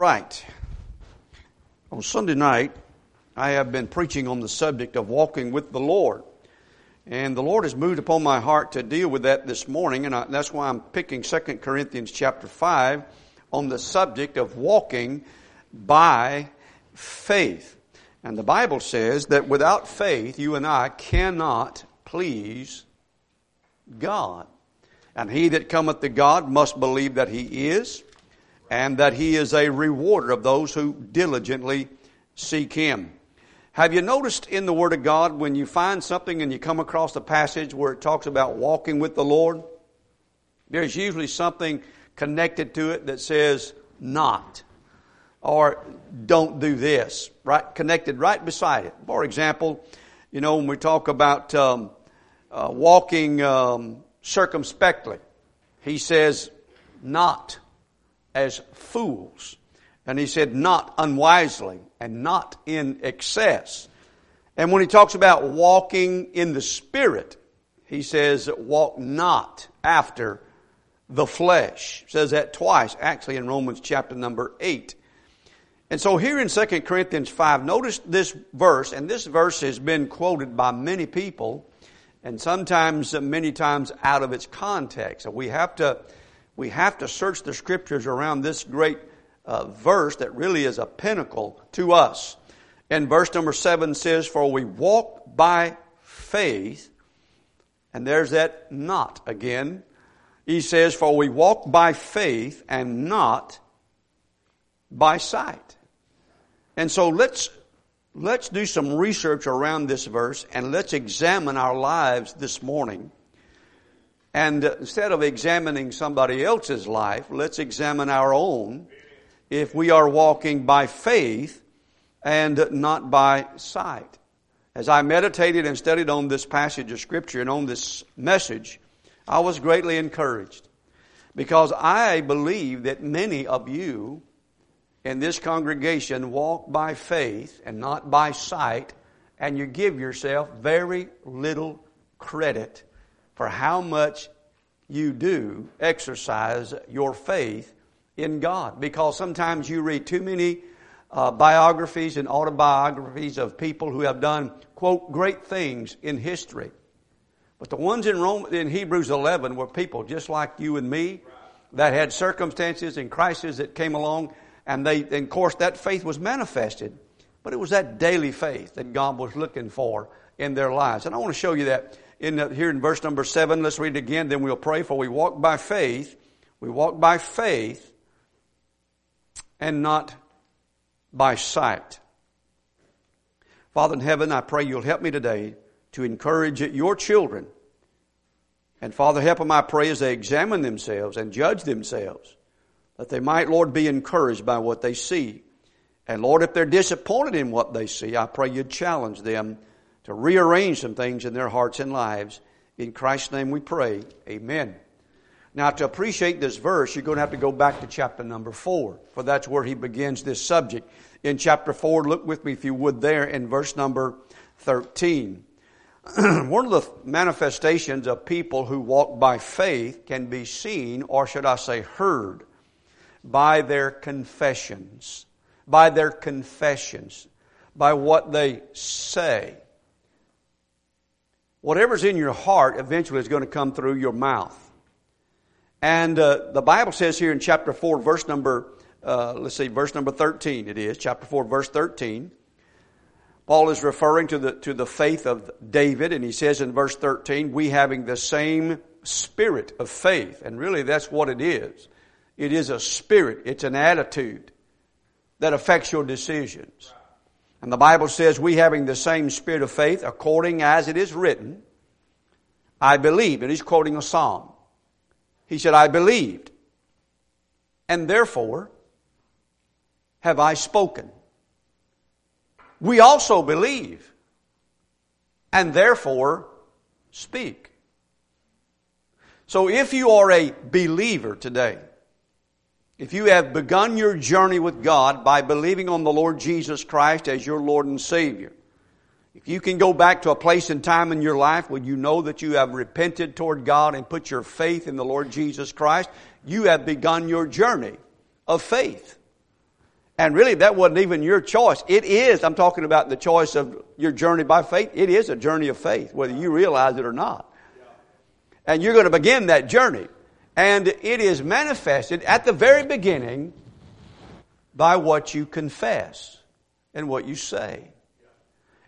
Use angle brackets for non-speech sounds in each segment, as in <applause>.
Right. On Sunday night, I have been preaching on the subject of walking with the Lord. And the Lord has moved upon my heart to deal with that this morning, and I, that's why I'm picking 2 Corinthians chapter 5 on the subject of walking by faith. And the Bible says that without faith, you and I cannot please God. And he that cometh to God must believe that he is, and that He is a rewarder of those who diligently seek Him. Have you noticed in the Word of God when you find something and you come across a passage where it talks about walking with the Lord? There's usually something connected to it that says not or don't do this, right? Connected right beside it. For example, you know, when we talk about um, uh, walking um, circumspectly, he says not as fools. And he said, not unwisely and not in excess. And when he talks about walking in the Spirit, he says, walk not after the flesh. Says that twice, actually, in Romans chapter number 8. And so here in 2 Corinthians 5, notice this verse, and this verse has been quoted by many people, and sometimes, many times out of its context. So we have to we have to search the scriptures around this great uh, verse that really is a pinnacle to us. And verse number seven says, For we walk by faith, and there's that not again. He says, For we walk by faith and not by sight. And so let's let's do some research around this verse and let's examine our lives this morning and instead of examining somebody else's life, let's examine our own if we are walking by faith and not by sight. As I meditated and studied on this passage of Scripture and on this message, I was greatly encouraged because I believe that many of you in this congregation walk by faith and not by sight, and you give yourself very little credit for how much you do exercise your faith in God. Because sometimes you read too many uh, biographies and autobiographies of people who have done, quote, great things in history. But the ones in Rome, in Hebrews 11 were people just like you and me that had circumstances and crises that came along and they, and of course that faith was manifested. But it was that daily faith that God was looking for in their lives. And I want to show you that in the, here in verse number seven. Let's read it again, then we'll pray. For we walk by faith. We walk by faith and not by sight. Father in heaven, I pray you'll help me today to encourage your children. And Father, help them, I pray, as they examine themselves and judge themselves, that they might, Lord, be encouraged by what they see. And Lord, if they're disappointed in what they see, I pray you'd challenge them to rearrange some things in their hearts and lives. In Christ's name we pray. Amen. Now, to appreciate this verse, you're going to have to go back to chapter number four, for that's where he begins this subject. In chapter four, look with me, if you would, there in verse number 13. <clears throat> One of the manifestations of people who walk by faith can be seen, or should I say heard, by their confessions. By their confessions. By what they say. Whatever's in your heart eventually is going to come through your mouth. And uh, the Bible says here in chapter 4, verse number, uh, let's see, verse number 13 it is, chapter 4, verse 13. Paul is referring to the, to the faith of David, and he says in verse 13, we having the same spirit of faith. And really that's what it is. It is a spirit, it's an attitude that affects your decisions. And the Bible says, we having the same spirit of faith, according as it is written, I believe. And he's quoting a psalm. He said, I believed. And therefore have I spoken. We also believe. And therefore speak. So if you are a believer today, if you have begun your journey with God by believing on the Lord Jesus Christ as your Lord and Savior, if you can go back to a place and time in your life where you know that you have repented toward God and put your faith in the Lord Jesus Christ, you have begun your journey of faith. And really, that wasn't even your choice. It is, I'm talking about the choice of your journey by faith. It is a journey of faith, whether you realize it or not. And you're going to begin that journey. And it is manifested at the very beginning by what you confess and what you say.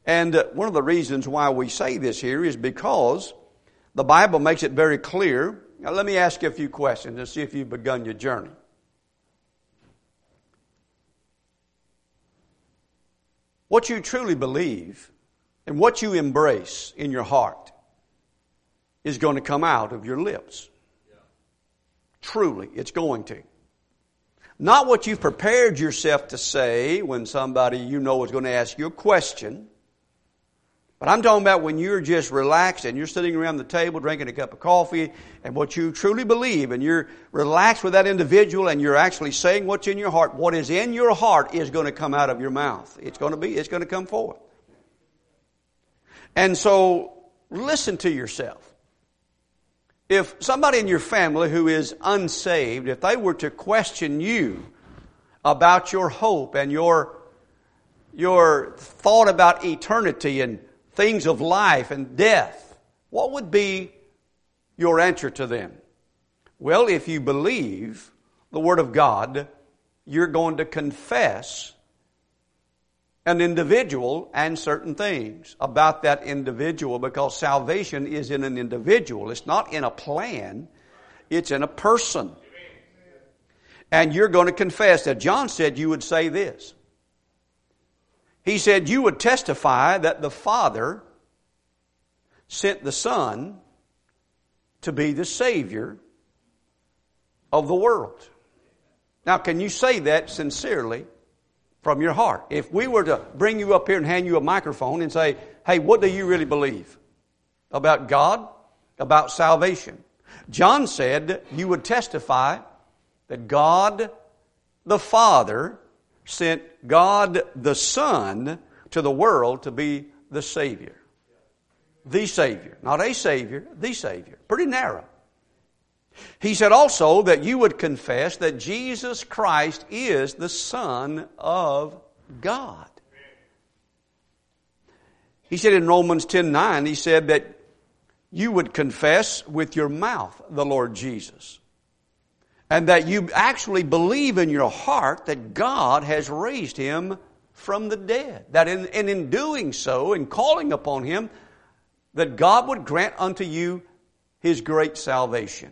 And uh, one of the reasons why we say this here is because the Bible makes it very clear. Now, let me ask you a few questions and see if you've begun your journey. What you truly believe and what you embrace in your heart is going to come out of your lips. Truly, it's going to. Not what you've prepared yourself to say when somebody you know is going to ask you a question. But I'm talking about when you're just relaxed and you're sitting around the table drinking a cup of coffee and what you truly believe and you're relaxed with that individual and you're actually saying what's in your heart. What is in your heart is going to come out of your mouth. It's going to be, it's going to come forth. And so listen to yourself. If somebody in your family who is unsaved, if they were to question you about your hope and your, your thought about eternity and things of life and death, what would be your answer to them? Well, if you believe the Word of God, you're going to confess an individual and certain things about that individual because salvation is in an individual. It's not in a plan, it's in a person. And you're going to confess that. John said you would say this he said, You would testify that the Father sent the Son to be the Savior of the world. Now, can you say that sincerely from your heart? If we were to bring you up here and hand you a microphone and say, Hey, what do you really believe about God, about salvation? John said you would testify that God the Father sent God the Son to the world to be the Savior. The Savior. Not a Savior, the Savior. Pretty narrow. He said also that you would confess that Jesus Christ is the Son of God. He said in Romans 10 9, he said that you would confess with your mouth the Lord Jesus and that you actually believe in your heart that God has raised him from the dead. That in, and in doing so, in calling upon him, that God would grant unto you his great salvation.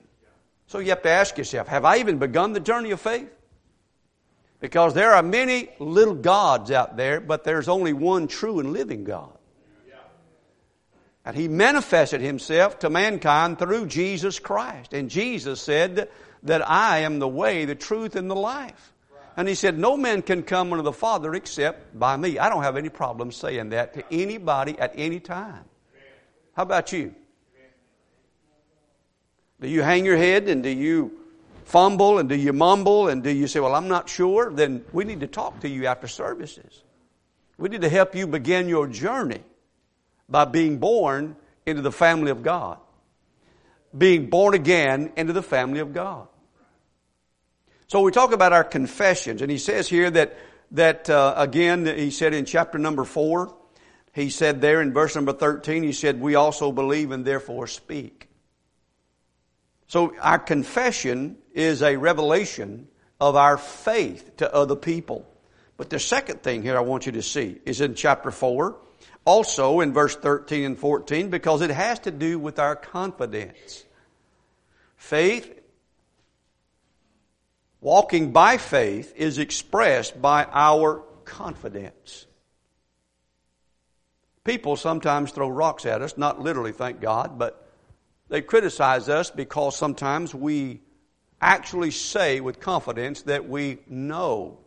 So you have to ask yourself, have I even begun the journey of faith? Because there are many little gods out there, but there's only one true and living God. And he manifested himself to mankind through Jesus Christ. And Jesus said, that I am the way, the truth, and the life. And he said, No man can come unto the Father except by me. I don't have any problem saying that to anybody at any time. How about you? Do you hang your head and do you fumble and do you mumble and do you say, Well, I'm not sure? Then we need to talk to you after services. We need to help you begin your journey by being born into the family of God being born again into the family of God. So we talk about our confessions, and he says here that that uh, again he said in chapter number four, he said there in verse number thirteen, he said, "We also believe and therefore speak." So our confession is a revelation of our faith to other people. But the second thing here I want you to see is in chapter 4, also in verse 13 and 14, because it has to do with our confidence. Faith, walking by faith, is expressed by our confidence. People sometimes throw rocks at us, not literally, thank God, but they criticize us because sometimes we actually say with confidence that we know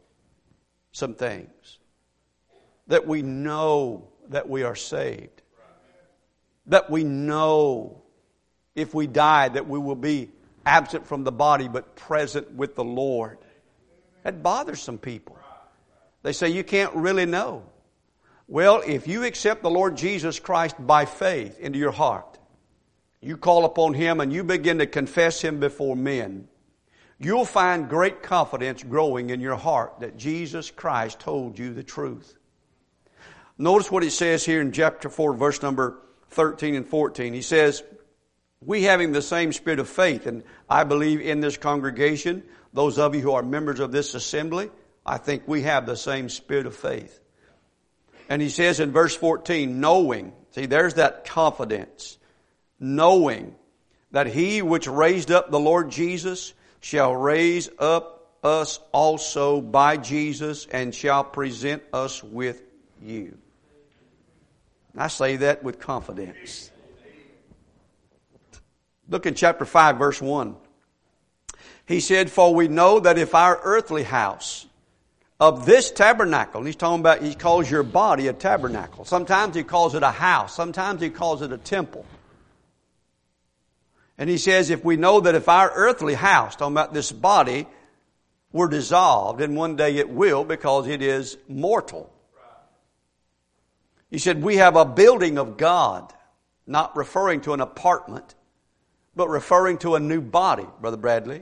some things, that we know that we are saved, that we know if we die that we will be absent from the body but present with the Lord. That bothers some people. They say you can't really know. Well, if you accept the Lord Jesus Christ by faith into your heart, you call upon Him and you begin to confess Him before men, you'll find great confidence growing in your heart that Jesus Christ told you the truth. Notice what he says here in chapter 4, verse number 13 and 14. He says, We having the same spirit of faith, and I believe in this congregation, those of you who are members of this assembly, I think we have the same spirit of faith. And he says in verse 14, knowing, see, there's that confidence, knowing that he which raised up the Lord Jesus shall raise up us also by Jesus and shall present us with you. I say that with confidence. Look in chapter 5, verse 1. He said, For we know that if our earthly house of this tabernacle, and he's talking about, he calls your body a tabernacle. Sometimes he calls it a house. Sometimes he calls it a temple. And he says, if we know that if our earthly house, talking about this body, were dissolved, and one day it will because it is mortal. He said, we have a building of God, not referring to an apartment, but referring to a new body, Brother Bradley.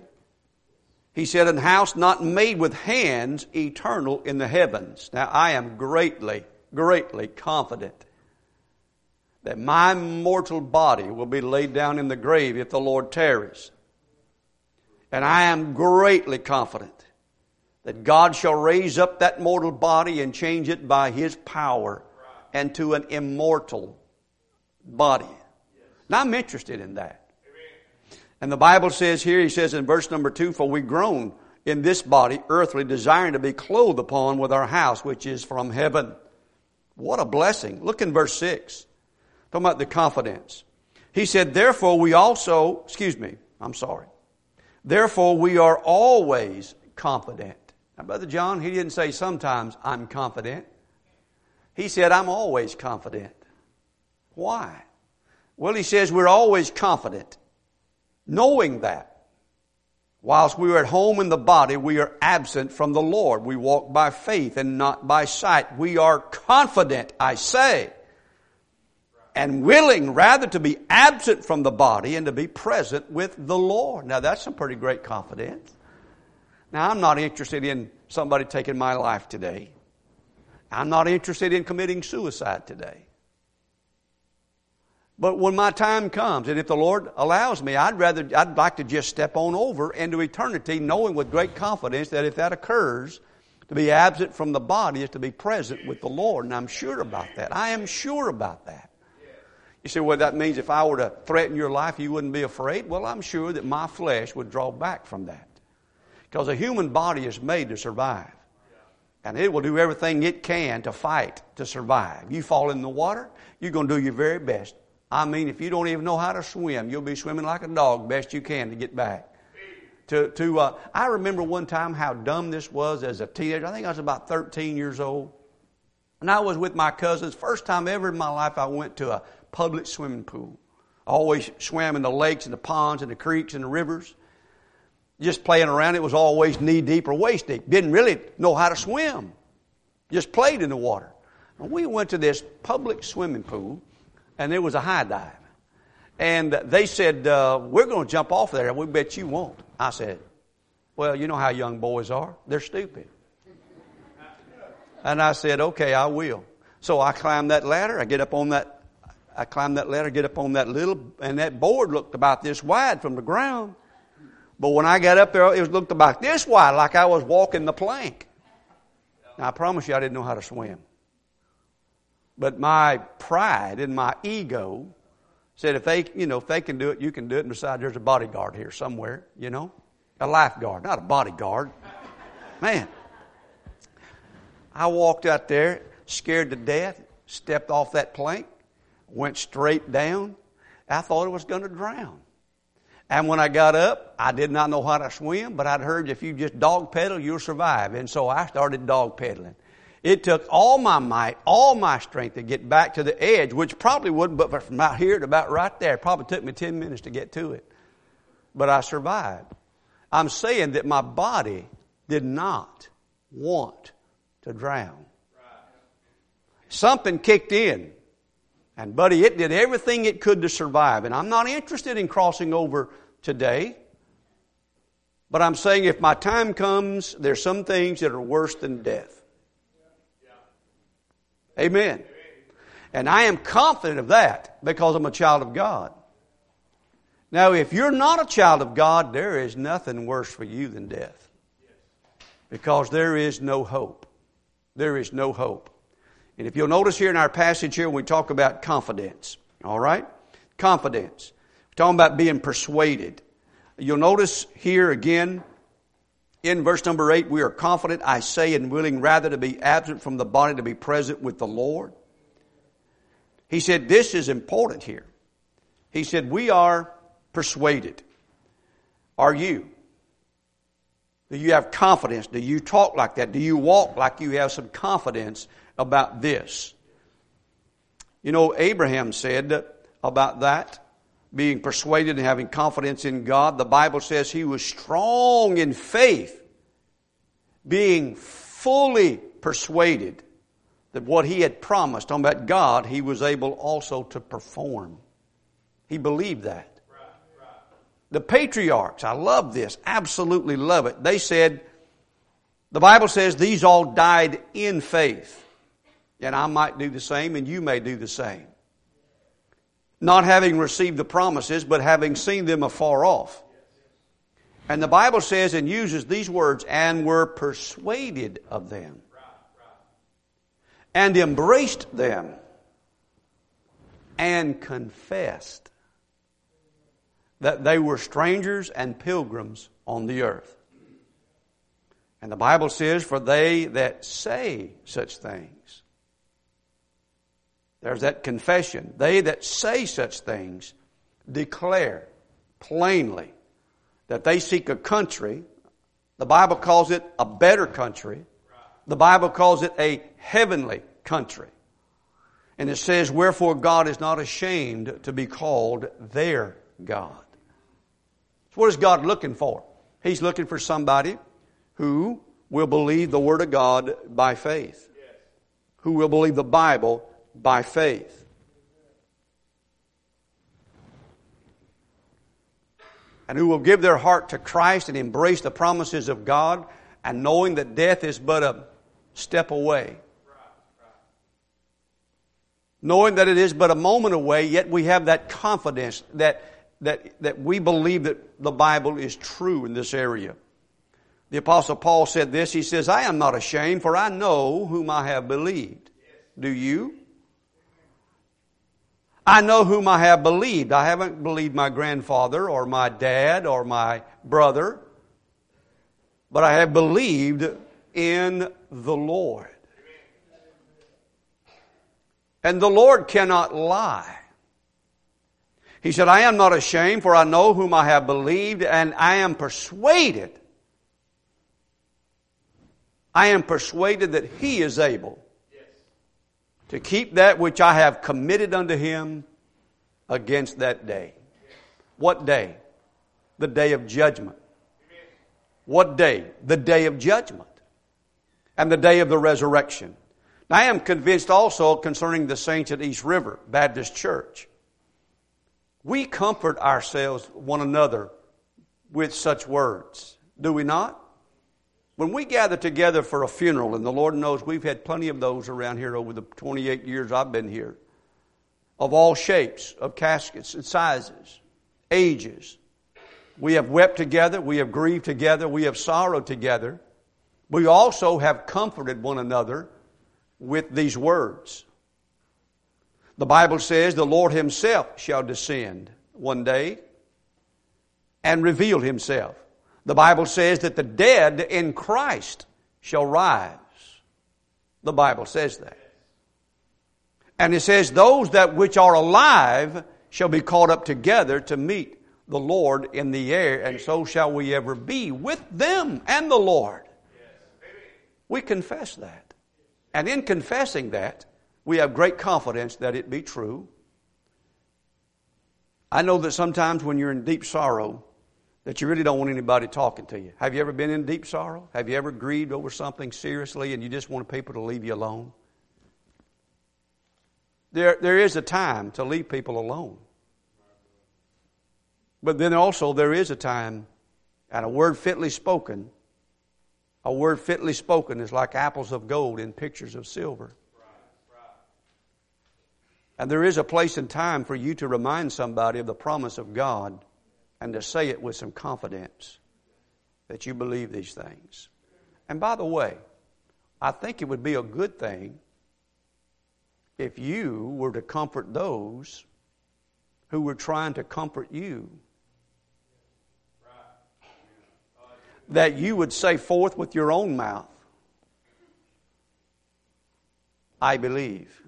He said, an house not made with hands, eternal in the heavens. Now I am greatly, greatly confident that my mortal body will be laid down in the grave if the Lord tarries. And I am greatly confident that God shall raise up that mortal body and change it by His power and to an immortal body. Now I'm interested in that. And the Bible says here, he says in verse number two, for we groan in this body, earthly, desiring to be clothed upon with our house, which is from heaven. What a blessing. Look in verse six. Talking about the confidence. He said, therefore we also, excuse me, I'm sorry. Therefore we are always confident. Now, Brother John, he didn't say sometimes I'm confident. He said, I'm always confident. Why? Well, he says we're always confident knowing that. Whilst we are at home in the body, we are absent from the Lord. We walk by faith and not by sight. We are confident, I say, and willing rather to be absent from the body and to be present with the Lord. Now that's some pretty great confidence. Now I'm not interested in somebody taking my life today. I'm not interested in committing suicide today. But when my time comes, and if the Lord allows me, I'd rather, I'd like to just step on over into eternity, knowing with great confidence that if that occurs, to be absent from the body is to be present with the Lord. And I'm sure about that. I am sure about that. You say, well, that means if I were to threaten your life, you wouldn't be afraid. Well, I'm sure that my flesh would draw back from that. Because a human body is made to survive. And it will do everything it can to fight to survive. You fall in the water, you're going to do your very best I mean, if you don't even know how to swim, you'll be swimming like a dog best you can to get back. To, to, uh, I remember one time how dumb this was as a teenager. I think I was about 13 years old. And I was with my cousins. First time ever in my life I went to a public swimming pool. Always swam in the lakes and the ponds and the creeks and the rivers. Just playing around. It was always knee deep or waist deep. Didn't really know how to swim. Just played in the water. And we went to this public swimming pool and there was a high dive. And they said, uh, We're going to jump off there. We bet you won't. I said, Well, you know how young boys are. They're stupid. And I said, Okay, I will. So I climbed that ladder. I get up on that. I climbed that ladder, get up on that little, and that board looked about this wide from the ground. But when I got up there, it looked about this wide, like I was walking the plank. Now, I promise you, I didn't know how to swim. But my pride and my ego said, if they, you know, if they can do it, you can do it. And besides, there's a bodyguard here somewhere, you know, a lifeguard, not a bodyguard. Man, I walked out there, scared to death, stepped off that plank, went straight down. I thought I was going to drown. And when I got up, I did not know how to swim, but I'd heard if you just dog pedal, you'll survive. And so I started dog pedaling. It took all my might, all my strength to get back to the edge, which probably wouldn't, but from out here to about right there, probably took me 10 minutes to get to it. But I survived. I'm saying that my body did not want to drown. Something kicked in. And buddy, it did everything it could to survive. And I'm not interested in crossing over today. But I'm saying if my time comes, there's some things that are worse than death. Amen. And I am confident of that because I'm a child of God. Now, if you're not a child of God, there is nothing worse for you than death. Because there is no hope. There is no hope. And if you'll notice here in our passage here, we talk about confidence. All right? Confidence. We're talking about being persuaded. You'll notice here again in verse number 8, we are confident, I say, and willing rather to be absent from the body to be present with the Lord. He said, This is important here. He said, We are persuaded. Are you? Do you have confidence? Do you talk like that? Do you walk like you have some confidence about this? You know, Abraham said about that, being persuaded and having confidence in God. The Bible says he was strong in faith, being fully persuaded that what he had promised, talking about God, he was able also to perform. He believed that. The patriarchs, I love this, absolutely love it. They said, the Bible says these all died in faith. And I might do the same, and you may do the same. Not having received the promises, but having seen them afar off. And the Bible says and uses these words, and were persuaded of them, and embraced them, and confessed that they were strangers and pilgrims on the earth. And the Bible says, For they that say such things, there's that confession. They that say such things declare plainly that they seek a country. The Bible calls it a better country. The Bible calls it a heavenly country. And it says, Wherefore God is not ashamed to be called their God. So what is God looking for? He's looking for somebody who will believe the Word of God by faith, who will believe the Bible by faith. And who will give their heart to Christ and embrace the promises of God and knowing that death is but a step away. Knowing that it is but a moment away, yet we have that confidence that that, that we believe that the Bible is true in this area. The apostle Paul said this, he says, I am not ashamed for I know whom I have believed. Do you? I know whom I have believed. I haven't believed my grandfather or my dad or my brother, but I have believed in the Lord. And the Lord cannot lie. He said, I am not ashamed, for I know whom I have believed, and I am persuaded. I am persuaded that he is able to keep that which I have committed unto him against that day. What day? The day of judgment. What day? The day of judgment. And the day of the resurrection. Now, I am convinced also concerning the saints at East River Baptist Church we comfort ourselves, one another, with such words, do we not? When we gather together for a funeral, and the Lord knows we've had plenty of those around here over the 28 years I've been here, of all shapes, of caskets and sizes, ages. We have wept together, we have grieved together, we have sorrowed together. We also have comforted one another with these words. The Bible says the Lord Himself shall descend one day and reveal Himself. The Bible says that the dead in Christ shall rise. The Bible says that. And it says, those that which are alive shall be caught up together to meet the Lord in the air, and so shall we ever be with them and the Lord. We confess that. And in confessing that, we have great confidence that it be true. I know that sometimes when you're in deep sorrow, that you really don't want anybody talking to you. Have you ever been in deep sorrow? Have you ever grieved over something seriously and you just want people to leave you alone? There, there is a time to leave people alone. But then also there is a time And a word fitly spoken, a word fitly spoken is like apples of gold in pictures of silver. And there is a place and time for you to remind somebody of the promise of God and to say it with some confidence that you believe these things. And by the way, I think it would be a good thing if you were to comfort those who were trying to comfort you. That you would say forth with your own mouth, I believe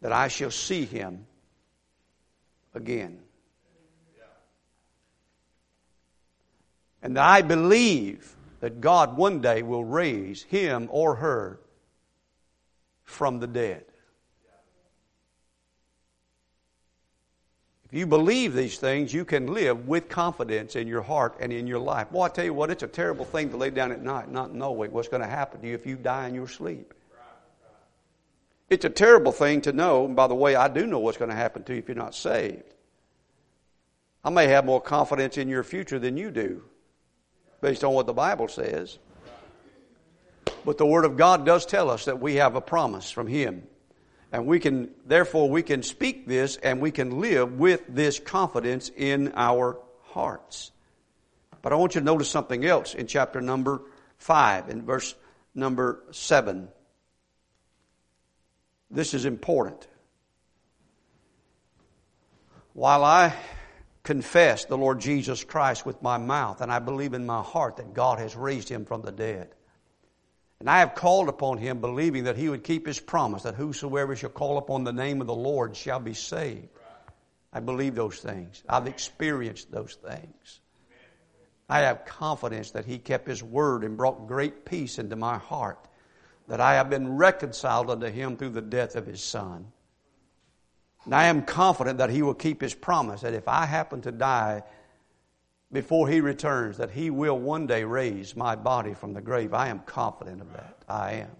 that I shall see him again. And I believe that God one day will raise him or her from the dead. If you believe these things, you can live with confidence in your heart and in your life. Well, I tell you what, it's a terrible thing to lay down at night not knowing what's going to happen to you if you die in your sleep. It's a terrible thing to know, and by the way, I do know what's going to happen to you if you're not saved. I may have more confidence in your future than you do, based on what the Bible says. But the Word of God does tell us that we have a promise from Him. And we can, therefore, we can speak this and we can live with this confidence in our hearts. But I want you to notice something else in chapter number 5, in verse number 7. This is important. While I confess the Lord Jesus Christ with my mouth and I believe in my heart that God has raised him from the dead, and I have called upon him believing that he would keep his promise that whosoever shall call upon the name of the Lord shall be saved. I believe those things. I've experienced those things. I have confidence that he kept his word and brought great peace into my heart that I have been reconciled unto him through the death of his son. And I am confident that he will keep his promise that if I happen to die before he returns, that he will one day raise my body from the grave. I am confident of that. I am.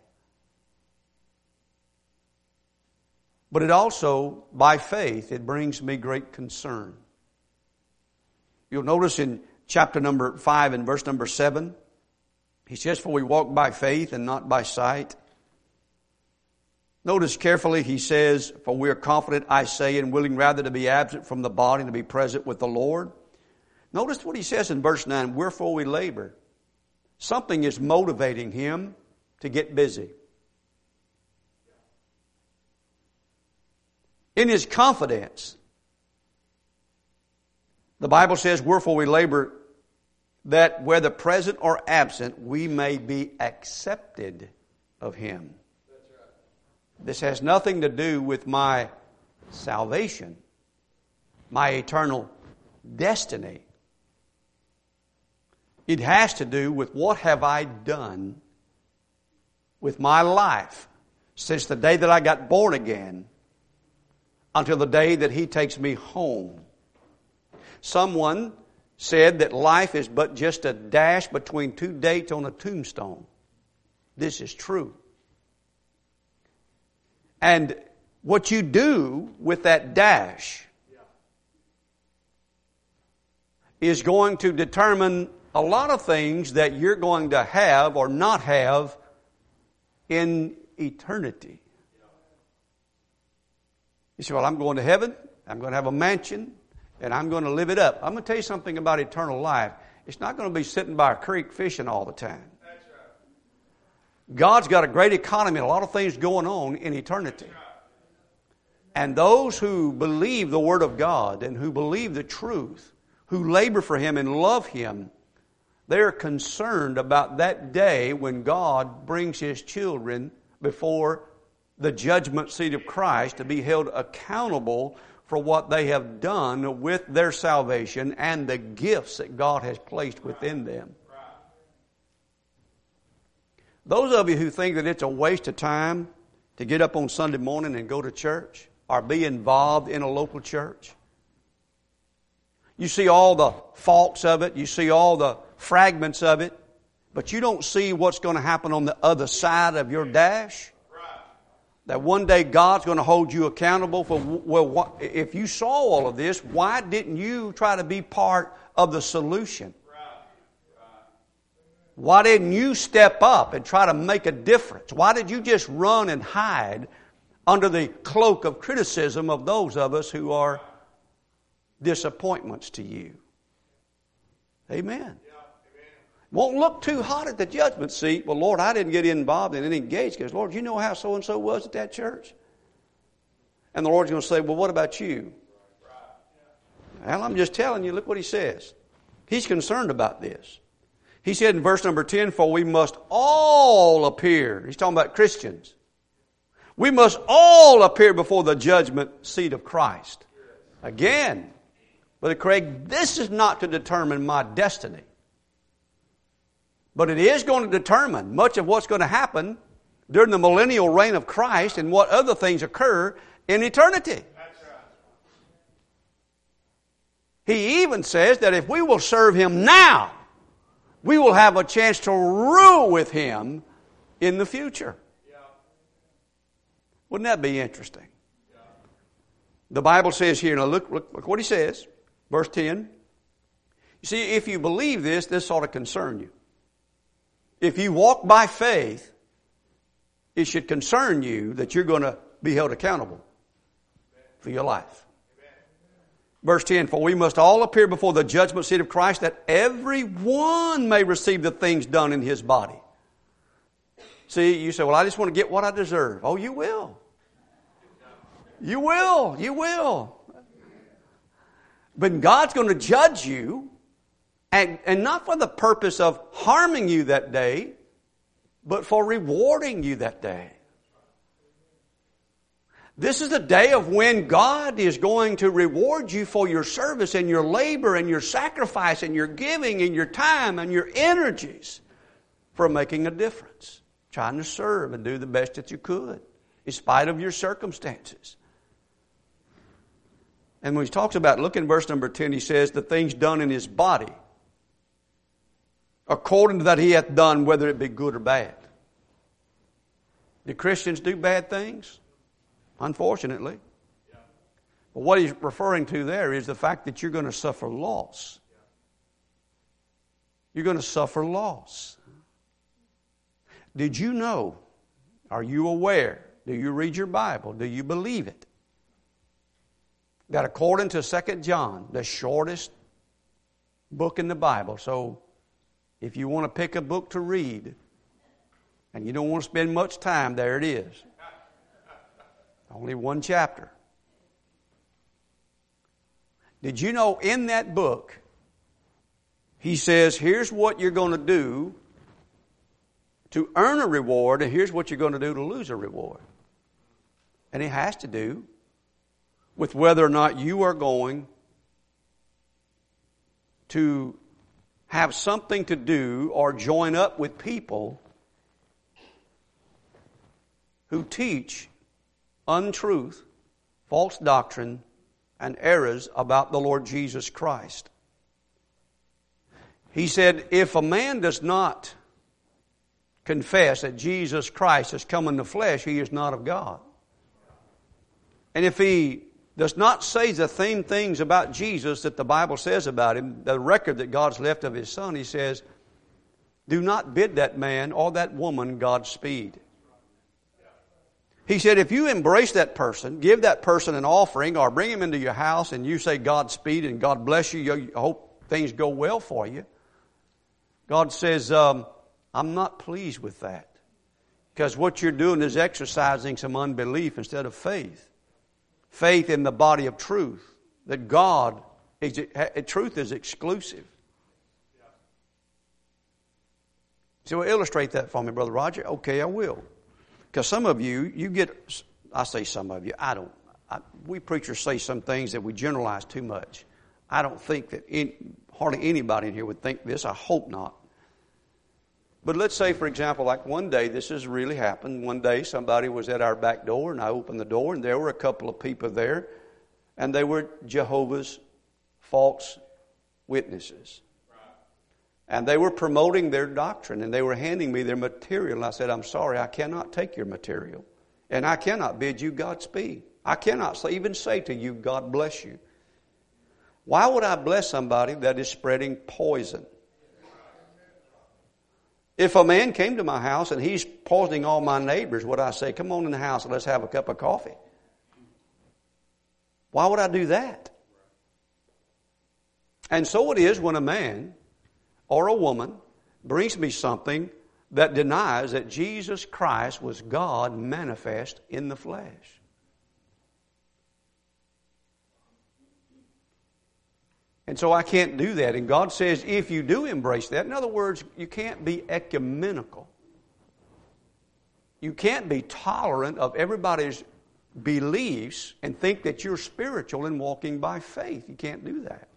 But it also, by faith, it brings me great concern. You'll notice in chapter number 5 and verse number 7, he says, For we walk by faith and not by sight. Notice carefully, he says, For we are confident, I say, and willing rather to be absent from the body and to be present with the Lord. Notice what he says in verse 9 Wherefore we labor. Something is motivating him to get busy. In his confidence, the Bible says, Wherefore we labor that whether present or absent, we may be accepted of Him. This has nothing to do with my salvation, my eternal destiny. It has to do with what have I done with my life since the day that I got born again until the day that He takes me home. Someone said that life is but just a dash between two dates on a tombstone. This is true. And what you do with that dash is going to determine a lot of things that you're going to have or not have in eternity. You say, Well, I'm going to heaven. I'm going to have a mansion and I'm going to live it up. I'm going to tell you something about eternal life. It's not going to be sitting by a creek fishing all the time. God's got a great economy a lot of things going on in eternity. And those who believe the Word of God and who believe the truth, who labor for Him and love Him, they're concerned about that day when God brings His children before the judgment seat of Christ to be held accountable for what they have done with their salvation and the gifts that God has placed within them. Those of you who think that it's a waste of time to get up on Sunday morning and go to church or be involved in a local church, you see all the faults of it, you see all the fragments of it, but you don't see what's going to happen on the other side of your dash. That one day God's going to hold you accountable for, well, if you saw all of this, why didn't you try to be part of the solution? Why didn't you step up and try to make a difference? Why did you just run and hide under the cloak of criticism of those of us who are disappointments to you? Amen. Won't look too hot at the judgment seat. Well, Lord, I didn't get involved and engaged because, Lord, you know how so and so was at that church? And the Lord's going to say, Well, what about you? Well, I'm just telling you, look what he says. He's concerned about this. He said in verse number 10, For we must all appear. He's talking about Christians. We must all appear before the judgment seat of Christ. Again, Brother Craig, this is not to determine my destiny. But it is going to determine much of what's going to happen during the millennial reign of Christ and what other things occur in eternity. He even says that if we will serve Him now, we will have a chance to rule with Him in the future. Wouldn't that be interesting? The Bible says here, now look, look, look what He says, verse 10. You see, if you believe this, this ought to concern you. If you walk by faith, it should concern you that you're going to be held accountable for your life. Verse 10 For we must all appear before the judgment seat of Christ that every one may receive the things done in his body. See, you say, Well, I just want to get what I deserve. Oh, you will. You will. You will. But God's going to judge you and, and not for the purpose of harming you that day, but for rewarding you that day. This is the day of when God is going to reward you for your service and your labor and your sacrifice and your giving and your time and your energies for making a difference, trying to serve and do the best that you could in spite of your circumstances. And when he talks about, look in verse number 10, he says, the things done in his body according to that he hath done, whether it be good or bad. Do Christians do bad things? Unfortunately. But what he's referring to there is the fact that you're going to suffer loss. You're going to suffer loss. Did you know? Are you aware? Do you read your Bible? Do you believe it? That according to 2 John, the shortest book in the Bible, so if you want to pick a book to read and you don't want to spend much time, there it is. Only one chapter. Did you know in that book, he says, here's what you're going to do to earn a reward, and here's what you're going to do to lose a reward. And it has to do with whether or not you are going to have something to do or join up with people who teach untruth, false doctrine, and errors about the Lord Jesus Christ. He said, if a man does not confess that Jesus Christ has come in the flesh, he is not of God. And if he does not say the same things about Jesus that the Bible says about him, the record that God's left of his son, he says, do not bid that man or that woman Godspeed. He said, if you embrace that person, give that person an offering, or bring him into your house and you say Godspeed and God bless you, I hope things go well for you. God says, um, I'm not pleased with that. Because what you're doing is exercising some unbelief instead of faith faith in the body of truth, that God, is, truth is exclusive. So illustrate that for me, Brother Roger. Okay, I will. Because some of you, you get, I say some of you, I don't. I, we preachers say some things that we generalize too much. I don't think that hardly anybody in here would think this. I hope not. But let's say, for example, like one day, this has really happened. One day, somebody was at our back door, and I opened the door, and there were a couple of people there, and they were Jehovah's false witnesses. And they were promoting their doctrine, and they were handing me their material. And I said, I'm sorry, I cannot take your material. And I cannot bid you Godspeed. I cannot even say to you, God bless you. Why would I bless somebody that is spreading poison? If a man came to my house and he's poisoning all my neighbors, would I say, Come on in the house and let's have a cup of coffee? Why would I do that? And so it is when a man or a woman brings me something that denies that Jesus Christ was God manifest in the flesh. And so I can't do that. And God says if you do embrace that, in other words, you can't be ecumenical. You can't be tolerant of everybody's beliefs and think that you're spiritual and walking by faith. You can't do that.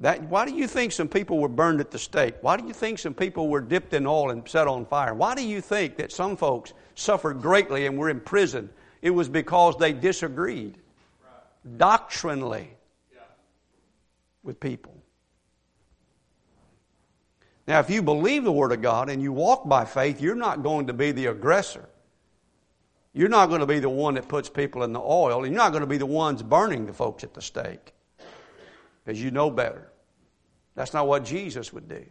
That, why do you think some people were burned at the stake? Why do you think some people were dipped in oil and set on fire? Why do you think that some folks suffered greatly and were imprisoned? It was because they disagreed doctrinally with people. Now, if you believe the Word of God and you walk by faith, you're not going to be the aggressor. You're not going to be the one that puts people in the oil. And you're not going to be the ones burning the folks at the stake because you know better. That's not what Jesus would do.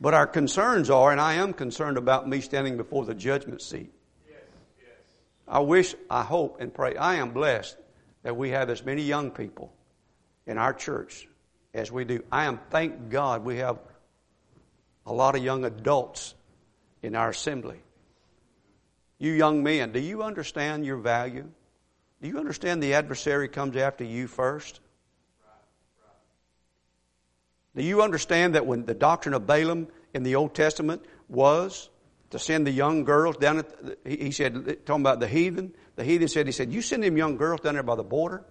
But our concerns are, and I am concerned about me standing before the judgment seat. I wish, I hope, and pray. I am blessed that we have as many young people in our church as we do. I am, thank God, we have a lot of young adults in our assembly. You young men, do you understand your value? Do you understand the adversary comes after you first? Do you understand that when the doctrine of Balaam in the Old Testament was to send the young girls down at, the, he said, talking about the heathen, the heathen said, he said, you send them young girls down there by the border,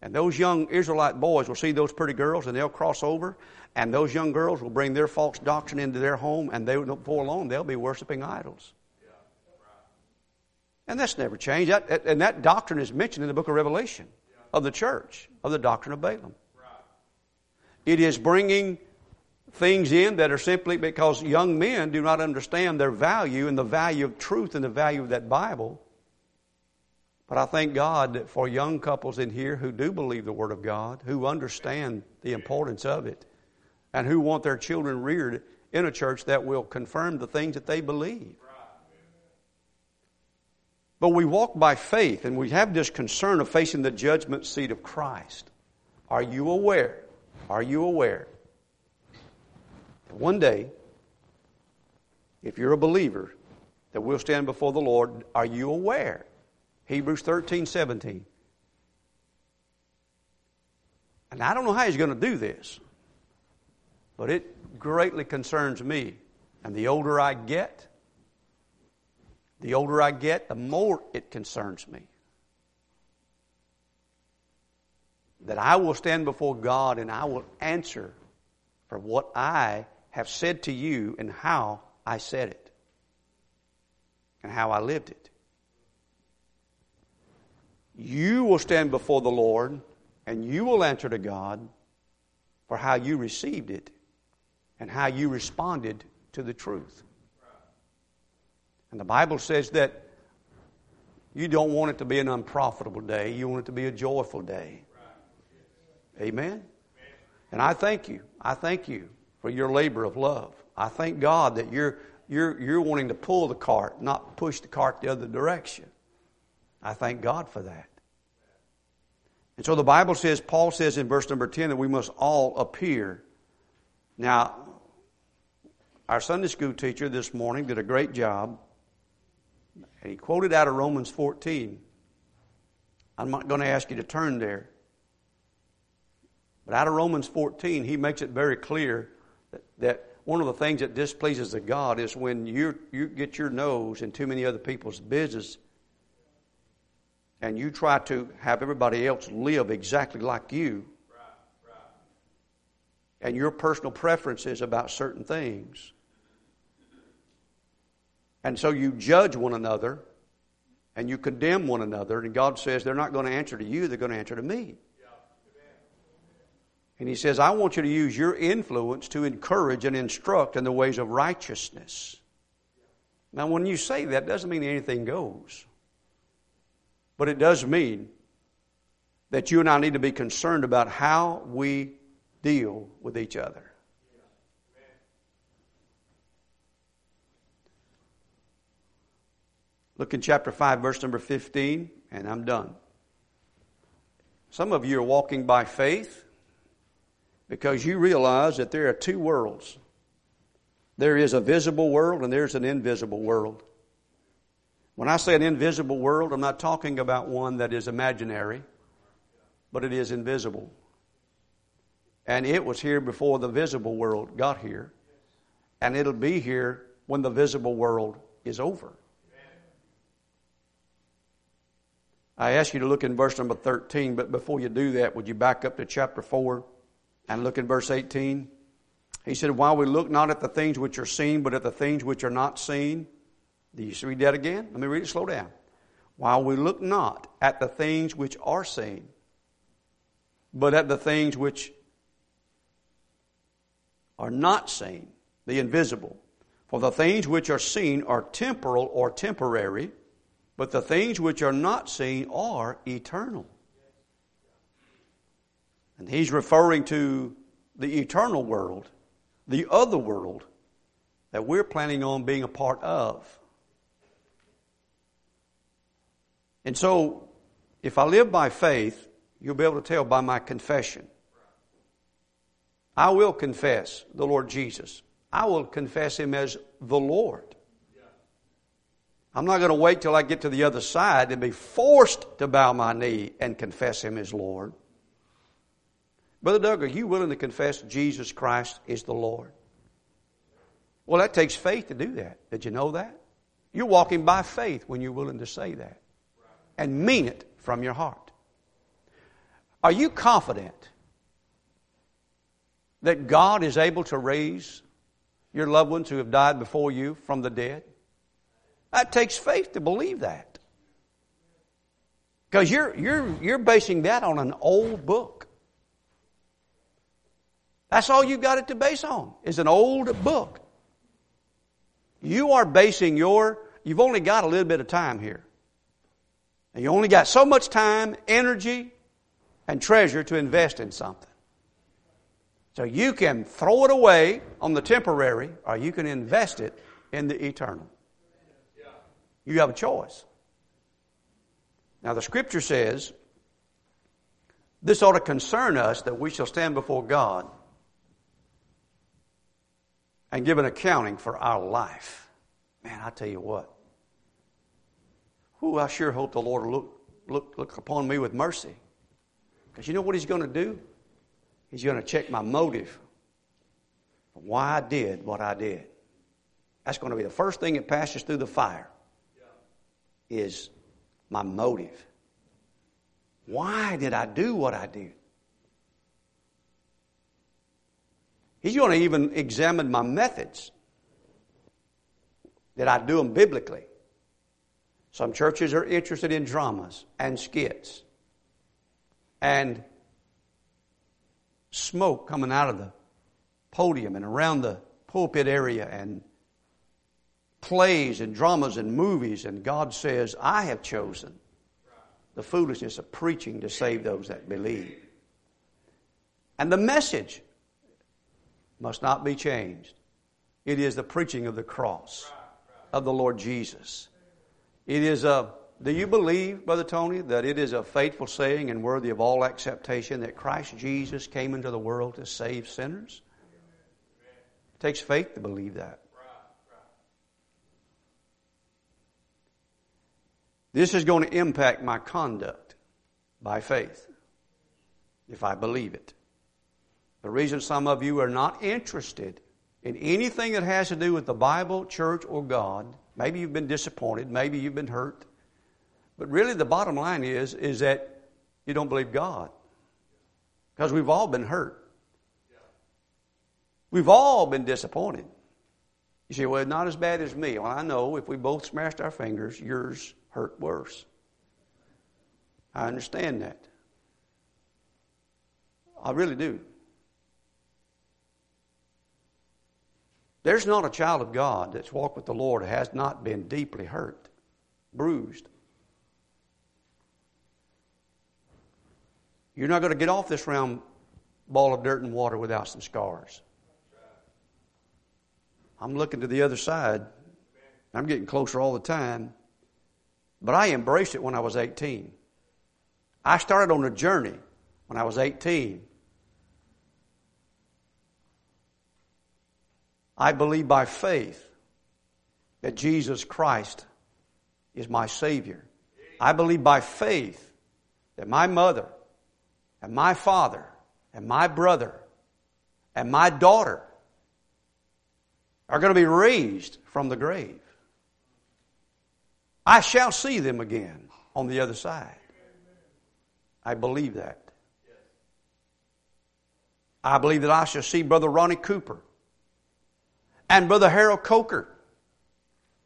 and those young Israelite boys will see those pretty girls and they'll cross over, and those young girls will bring their false doctrine into their home, and they, before long, they'll be worshiping idols. And that's never changed. That, and that doctrine is mentioned in the book of Revelation of the church, of the doctrine of Balaam. It is bringing things in that are simply because young men do not understand their value and the value of truth and the value of that Bible. But I thank God that for young couples in here who do believe the Word of God, who understand the importance of it, and who want their children reared in a church that will confirm the things that they believe. But we walk by faith and we have this concern of facing the judgment seat of Christ. Are you aware? Are you aware? That one day, if you're a believer, that we'll stand before the Lord. Are you aware? Hebrews 13, 17. And I don't know how he's going to do this, but it greatly concerns me. And the older I get, the older I get, the more it concerns me. That I will stand before God and I will answer for what I have said to you and how I said it and how I lived it. You will stand before the Lord and you will answer to God for how you received it and how you responded to the truth. And the Bible says that you don't want it to be an unprofitable day, you want it to be a joyful day. Amen? And I thank you. I thank you for your labor of love. I thank God that you're, you're, you're wanting to pull the cart, not push the cart the other direction. I thank God for that. And so the Bible says, Paul says in verse number 10 that we must all appear. Now, our Sunday school teacher this morning did a great job and he quoted out of Romans 14. I'm not going to ask you to turn there. But out of Romans 14, he makes it very clear that, that one of the things that displeases the God is when you you get your nose in too many other people's business and you try to have everybody else live exactly like you. And your personal preferences about certain things. And so you judge one another and you condemn one another, and God says they're not going to answer to you, they're going to answer to me. And He says, I want you to use your influence to encourage and instruct in the ways of righteousness. Now, when you say that, doesn't mean anything goes. But it does mean that you and I need to be concerned about how we deal with each other. Look in chapter 5, verse number 15, and I'm done. Some of you are walking by faith because you realize that there are two worlds. There is a visible world and there's an invisible world. When I say an invisible world, I'm not talking about one that is imaginary, but it is invisible. And it was here before the visible world got here. And it'll be here when the visible world is over. I ask you to look in verse number 13, but before you do that, would you back up to chapter 4 and look in verse 18? He said, While we look not at the things which are seen, but at the things which are not seen. Do you read that again? Let me read it slow down. While we look not at the things which are seen, but at the things which are not seen, the invisible. For the things which are seen are temporal or temporary, but the things which are not seen are eternal. And he's referring to the eternal world, the other world that we're planning on being a part of. And so, if I live by faith, you'll be able to tell by my confession. I will confess the Lord Jesus. I will confess Him as the Lord. I'm not going to wait till I get to the other side and be forced to bow my knee and confess Him as Lord. Brother Doug, are you willing to confess Jesus Christ is the Lord? Well, that takes faith to do that. Did you know that? You're walking by faith when you're willing to say that and mean it from your heart. Are you confident that God is able to raise your loved ones who have died before you from the dead? That takes faith to believe that. Because you're, you're, you're basing that on an old book. That's all you've got it to base on, is an old book. You are basing your, you've only got a little bit of time here. And you only got so much time, energy, and treasure to invest in something. So you can throw it away on the temporary, or you can invest it in the eternal. You have a choice. Now, the scripture says this ought to concern us that we shall stand before God and give an accounting for our life. Man, I tell you what. Who I sure hope the Lord will look, look, look upon me with mercy. Because you know what He's going to do? He's going to check my motive why I did what I did. That's going to be the first thing that passes through the fire is my motive. Why did I do what I did? He's going to even examine my methods. Did I do them biblically? Some churches are interested in dramas and skits and smoke coming out of the podium and around the pulpit area and plays and dramas and movies, and God says, I have chosen the foolishness of preaching to save those that believe. And the message must not be changed. It is the preaching of the cross of the Lord Jesus. It is a, do you believe, Brother Tony, that it is a faithful saying and worthy of all acceptation that Christ Jesus came into the world to save sinners? It takes faith to believe that. This is going to impact my conduct by faith if I believe it. The reason some of you are not interested in anything that has to do with the Bible, church, or God, maybe you've been disappointed, maybe you've been hurt, but really the bottom line is, is that you don't believe God. Because we've all been hurt. We've all been disappointed. You say, well, not as bad as me. Well, I know if we both smashed our fingers, yours hurt worse. I understand that. I really do. There's not a child of God that's walked with the Lord has not been deeply hurt, bruised. You're not going to get off this round ball of dirt and water without some scars. I'm looking to the other side. I'm getting closer all the time. But I embraced it when I was 18. I started on a journey when I was 18. I believe by faith that Jesus Christ is my Savior. I believe by faith that my mother and my father and my brother and my daughter are going to be raised from the grave. I shall see them again on the other side. I believe that. I believe that I shall see Brother Ronnie Cooper and Brother Harold Coker.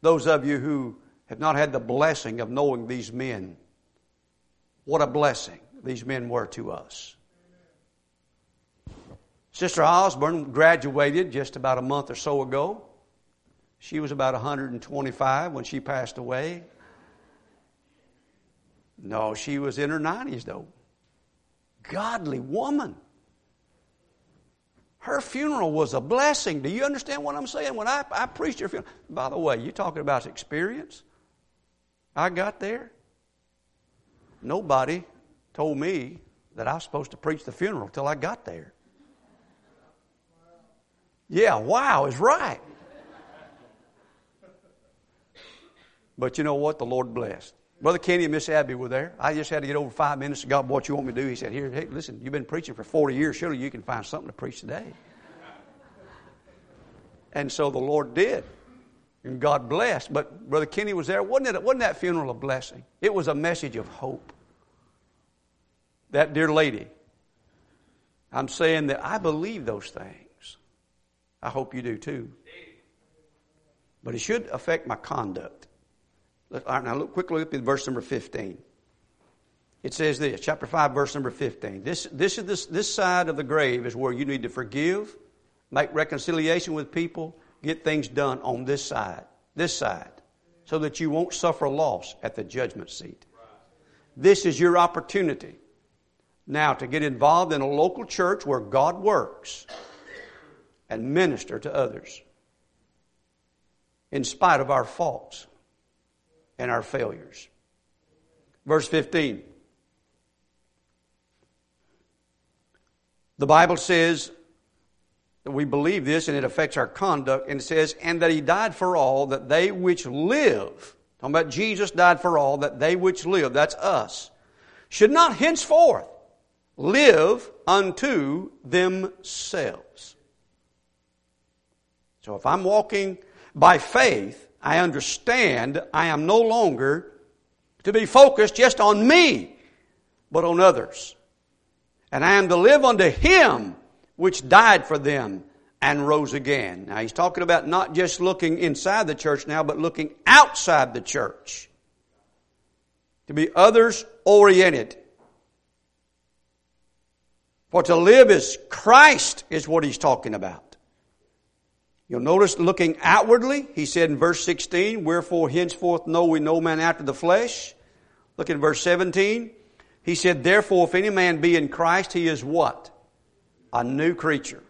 Those of you who have not had the blessing of knowing these men, what a blessing these men were to us. Sister Osborne graduated just about a month or so ago. She was about 125 when she passed away. No, she was in her 90s, though. Godly woman. Her funeral was a blessing. Do you understand what I'm saying? When I, I preached her funeral, by the way, you talking about experience? I got there. Nobody told me that I was supposed to preach the funeral till I got there. Yeah, wow is right. But you know what? The Lord blessed. Brother Kenny and Miss Abby were there. I just had to get over five minutes. God, what you want me to do? He said, Here, hey, listen, you've been preaching for 40 years. Surely you can find something to preach today. And so the Lord did. And God blessed. But Brother Kenny was there. Wasn't, it, wasn't that funeral a blessing? It was a message of hope. That dear lady, I'm saying that I believe those things. I hope you do too. But it should affect my conduct. Now look quickly up in verse number 15. It says this, chapter 5, verse number 15. This, this, is this, this side of the grave is where you need to forgive, make reconciliation with people, get things done on this side, this side, so that you won't suffer loss at the judgment seat. This is your opportunity now to get involved in a local church where God works and minister to others in spite of our faults and our failures. Verse 15. The Bible says that we believe this and it affects our conduct, and it says, and that he died for all, that they which live, talking about Jesus died for all, that they which live, that's us, should not henceforth live unto themselves. So if I'm walking by faith, I understand I am no longer to be focused just on me, but on others. And I am to live unto Him which died for them and rose again. Now he's talking about not just looking inside the church now, but looking outside the church. To be others oriented. For to live is Christ is what he's talking about. You'll notice looking outwardly, he said in verse 16, Wherefore henceforth know we no man after the flesh. Look at verse 17. He said, Therefore, if any man be in Christ, he is what? A new creature.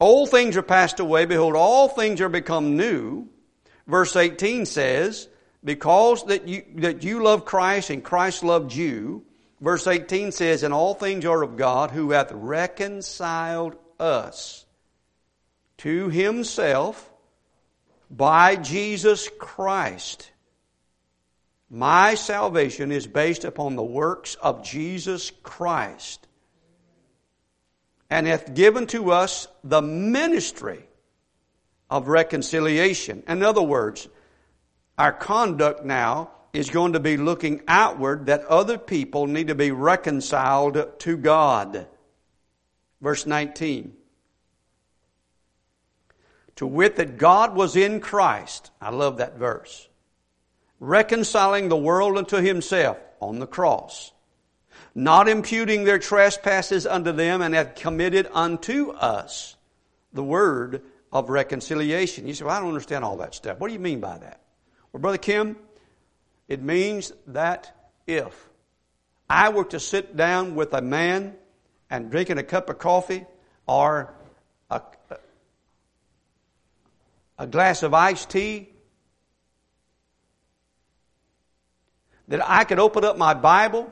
Old things are passed away. Behold, all things are become new. Verse 18 says, Because that you, that you love Christ and Christ loved you. Verse 18 says, And all things are of God who hath reconciled us to himself by Jesus Christ. My salvation is based upon the works of Jesus Christ and hath given to us the ministry of reconciliation. In other words, our conduct now is going to be looking outward that other people need to be reconciled to God. Verse 19 to wit that God was in Christ. I love that verse. Reconciling the world unto himself on the cross, not imputing their trespasses unto them, and hath committed unto us the word of reconciliation. You say, well, I don't understand all that stuff. What do you mean by that? Well, Brother Kim, it means that if I were to sit down with a man and drinking a cup of coffee or a, a glass of iced tea, that I could open up my Bible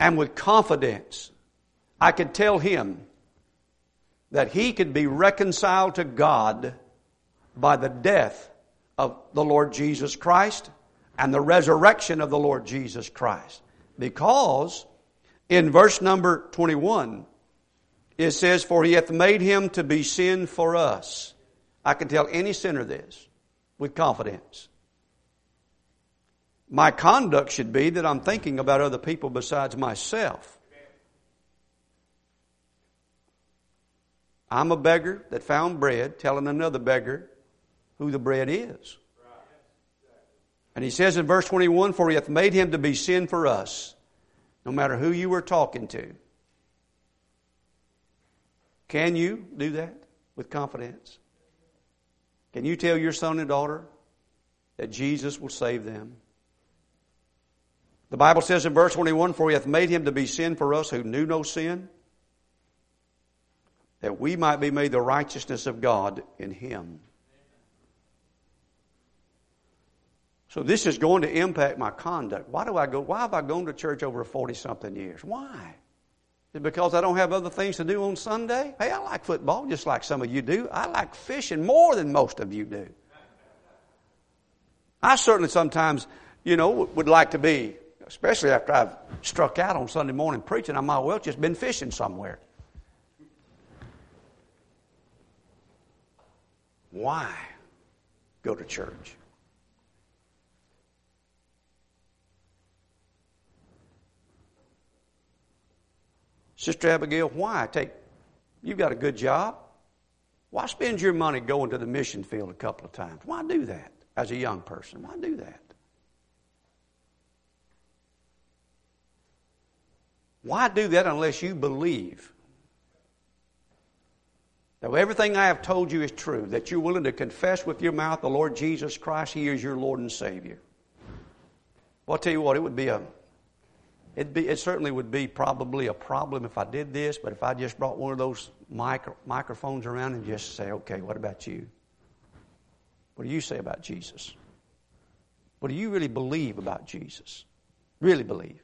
and with confidence I could tell him that he could be reconciled to God by the death of the Lord Jesus Christ and the resurrection of the Lord Jesus Christ. Because in verse number 21, it says, For he hath made him to be sin for us. I can tell any sinner this with confidence. My conduct should be that I'm thinking about other people besides myself. I'm a beggar that found bread, telling another beggar who the bread is. And he says in verse 21 For he hath made him to be sin for us, no matter who you were talking to. Can you do that with confidence? Can you tell your son and daughter that Jesus will save them? The Bible says in verse 21 For he hath made him to be sin for us who knew no sin, that we might be made the righteousness of God in him. So this is going to impact my conduct. Why do I go? Why have I gone to church over 40 something years? Why? Because I don't have other things to do on Sunday? Hey, I like football just like some of you do. I like fishing more than most of you do. I certainly sometimes, you know, would like to be, especially after I've struck out on Sunday morning preaching, I might well just been fishing somewhere. Why go to church? Sister Abigail, why take, you've got a good job. Why spend your money going to the mission field a couple of times? Why do that as a young person? Why do that? Why do that unless you believe that everything I have told you is true, that you're willing to confess with your mouth the Lord Jesus Christ, He is your Lord and Savior? Well, I'll tell you what, it would be a It'd be, it certainly would be probably a problem if I did this, but if I just brought one of those micro, microphones around and just say, okay, what about you? What do you say about Jesus? What do you really believe about Jesus? Really believe.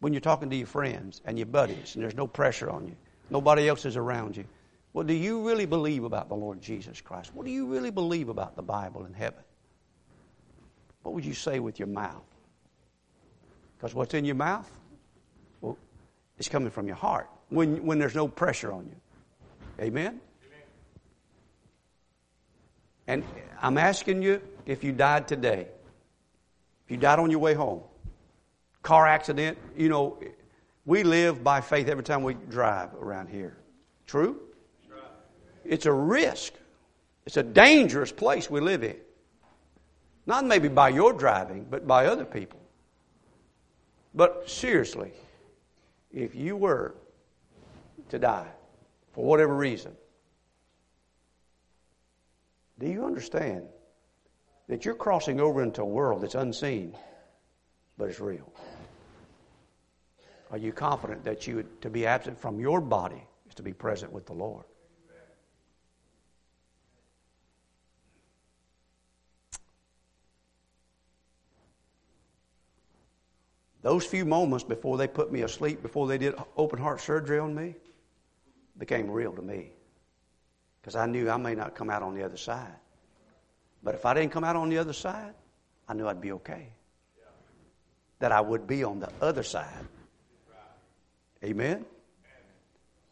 When you're talking to your friends and your buddies and there's no pressure on you, nobody else is around you. What do you really believe about the Lord Jesus Christ? What do you really believe about the Bible and heaven? What would you say with your mouth? Because what's in your mouth it's coming from your heart when, when there's no pressure on you. Amen? And I'm asking you if you died today, if you died on your way home, car accident, you know, we live by faith every time we drive around here. True? It's a risk. It's a dangerous place we live in. Not maybe by your driving, but by other people. But seriously, if you were to die for whatever reason, do you understand that you're crossing over into a world that's unseen, but it's real? Are you confident that you to be absent from your body is to be present with the Lord? Those few moments before they put me asleep, before they did open heart surgery on me, became real to me. Because I knew I may not come out on the other side. But if I didn't come out on the other side, I knew I'd be okay. That I would be on the other side. Amen?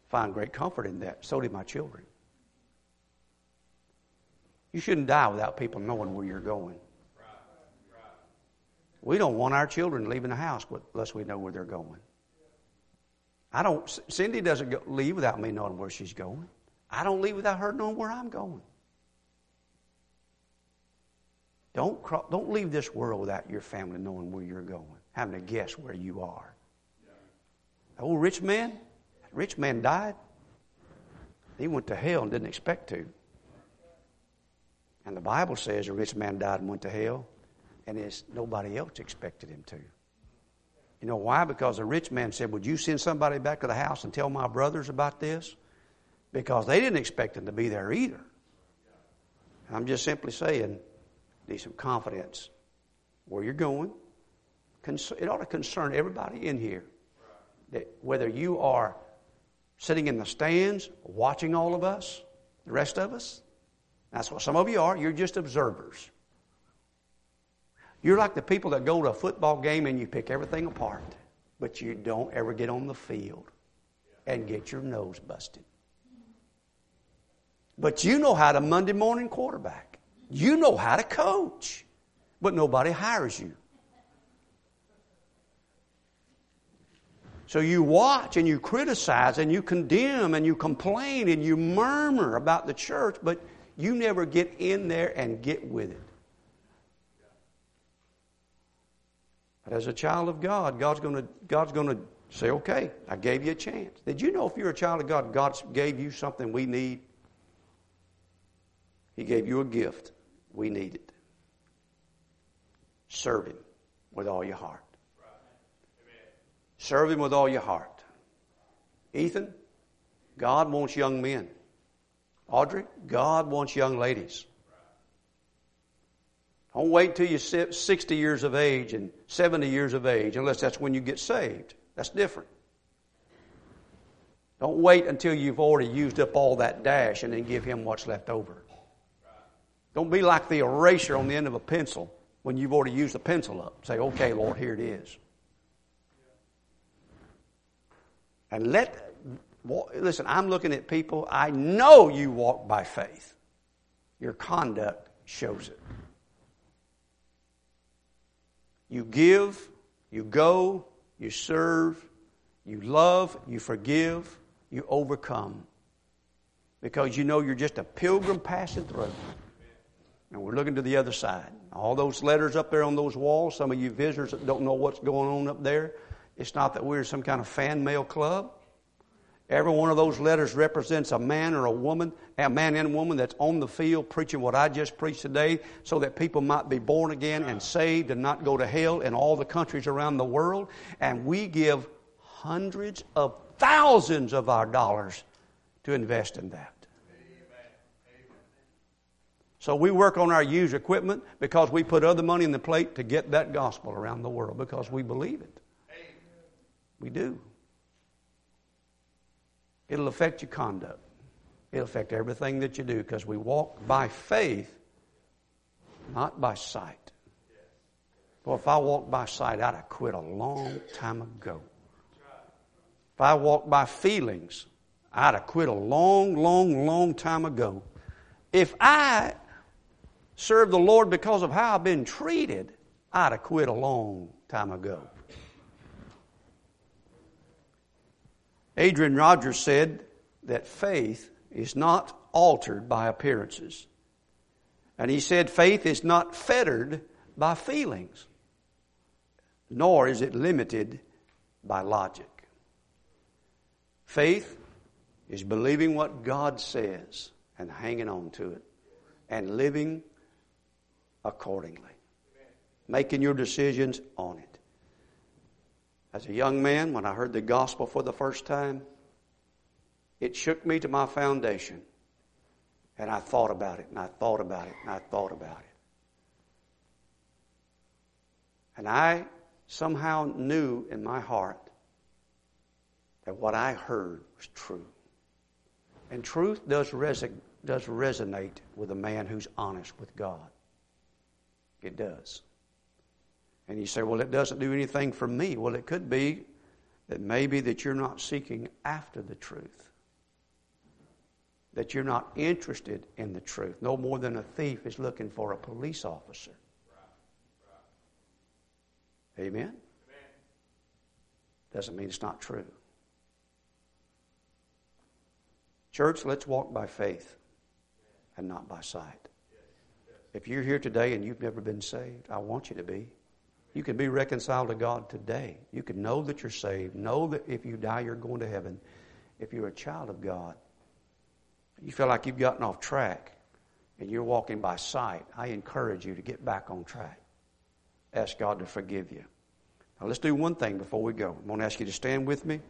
Find great comfort in that. So did my children. You shouldn't die without people knowing where you're going. We don't want our children leaving the house unless we know where they're going. I don't. Cindy doesn't go, leave without me knowing where she's going. I don't leave without her knowing where I'm going. Don't don't leave this world without your family knowing where you're going, having to guess where you are. The old rich man, rich man died. He went to hell and didn't expect to. And the Bible says a rich man died and went to hell and as nobody else expected him to. You know why? Because the rich man said, Would you send somebody back to the house and tell my brothers about this? Because they didn't expect him to be there either. I'm just simply saying, need some confidence where you're going. It ought to concern everybody in here that whether you are sitting in the stands watching all of us, the rest of us, that's what some of you are. You're just observers. You're like the people that go to a football game and you pick everything apart, but you don't ever get on the field and get your nose busted. But you know how to Monday morning quarterback. You know how to coach, but nobody hires you. So you watch and you criticize and you condemn and you complain and you murmur about the church, but you never get in there and get with it. As a child of God, God's going to God's going to say, "Okay, I gave you a chance." Did you know if you're a child of God, God gave you something we need? He gave you a gift we needed. Serve Him with all your heart. Serve Him with all your heart. Ethan, God wants young men. Audrey, God wants young ladies. Don't wait till you're 60 years of age and 70 years of age, unless that's when you get saved. That's different. Don't wait until you've already used up all that dash and then give Him what's left over. Don't be like the eraser on the end of a pencil when you've already used the pencil up. Say, okay, Lord, here it is. And let, listen, I'm looking at people, I know you walk by faith. Your conduct shows it. You give, you go, you serve, you love, you forgive, you overcome. Because you know you're just a pilgrim passing through. And we're looking to the other side. All those letters up there on those walls, some of you visitors that don't know what's going on up there, it's not that we're some kind of fan mail club. Every one of those letters represents a man or a woman, a man and woman that's on the field preaching what I just preached today so that people might be born again and saved and not go to hell in all the countries around the world. And we give hundreds of thousands of our dollars to invest in that. So we work on our used equipment because we put other money in the plate to get that gospel around the world because we believe it. We do. It'll affect your conduct. It'll affect everything that you do because we walk by faith, not by sight. Well, if I walked by sight, I'd have quit a long time ago. If I walked by feelings, I'd have quit a long, long, long time ago. If I served the Lord because of how I've been treated, I'd have quit a long time ago. Adrian Rogers said that faith is not altered by appearances. And he said faith is not fettered by feelings, nor is it limited by logic. Faith is believing what God says and hanging on to it and living accordingly. Making your decisions on it. As a young man, when I heard the gospel for the first time, it shook me to my foundation. And I thought about it, and I thought about it, and I thought about it. And I somehow knew in my heart that what I heard was true. And truth does, does resonate with a man who's honest with God. It does. And you say, well, it doesn't do anything for me. Well, it could be that maybe that you're not seeking after the truth. That you're not interested in the truth. No more than a thief is looking for a police officer. Amen? Doesn't mean it's not true. Church, let's walk by faith and not by sight. If you're here today and you've never been saved, I want you to be. You can be reconciled to God today. You can know that you're saved, know that if you die, you're going to heaven. If you're a child of God, you feel like you've gotten off track and you're walking by sight, I encourage you to get back on track. Ask God to forgive you. Now let's do one thing before we go. I'm going to ask you to stand with me.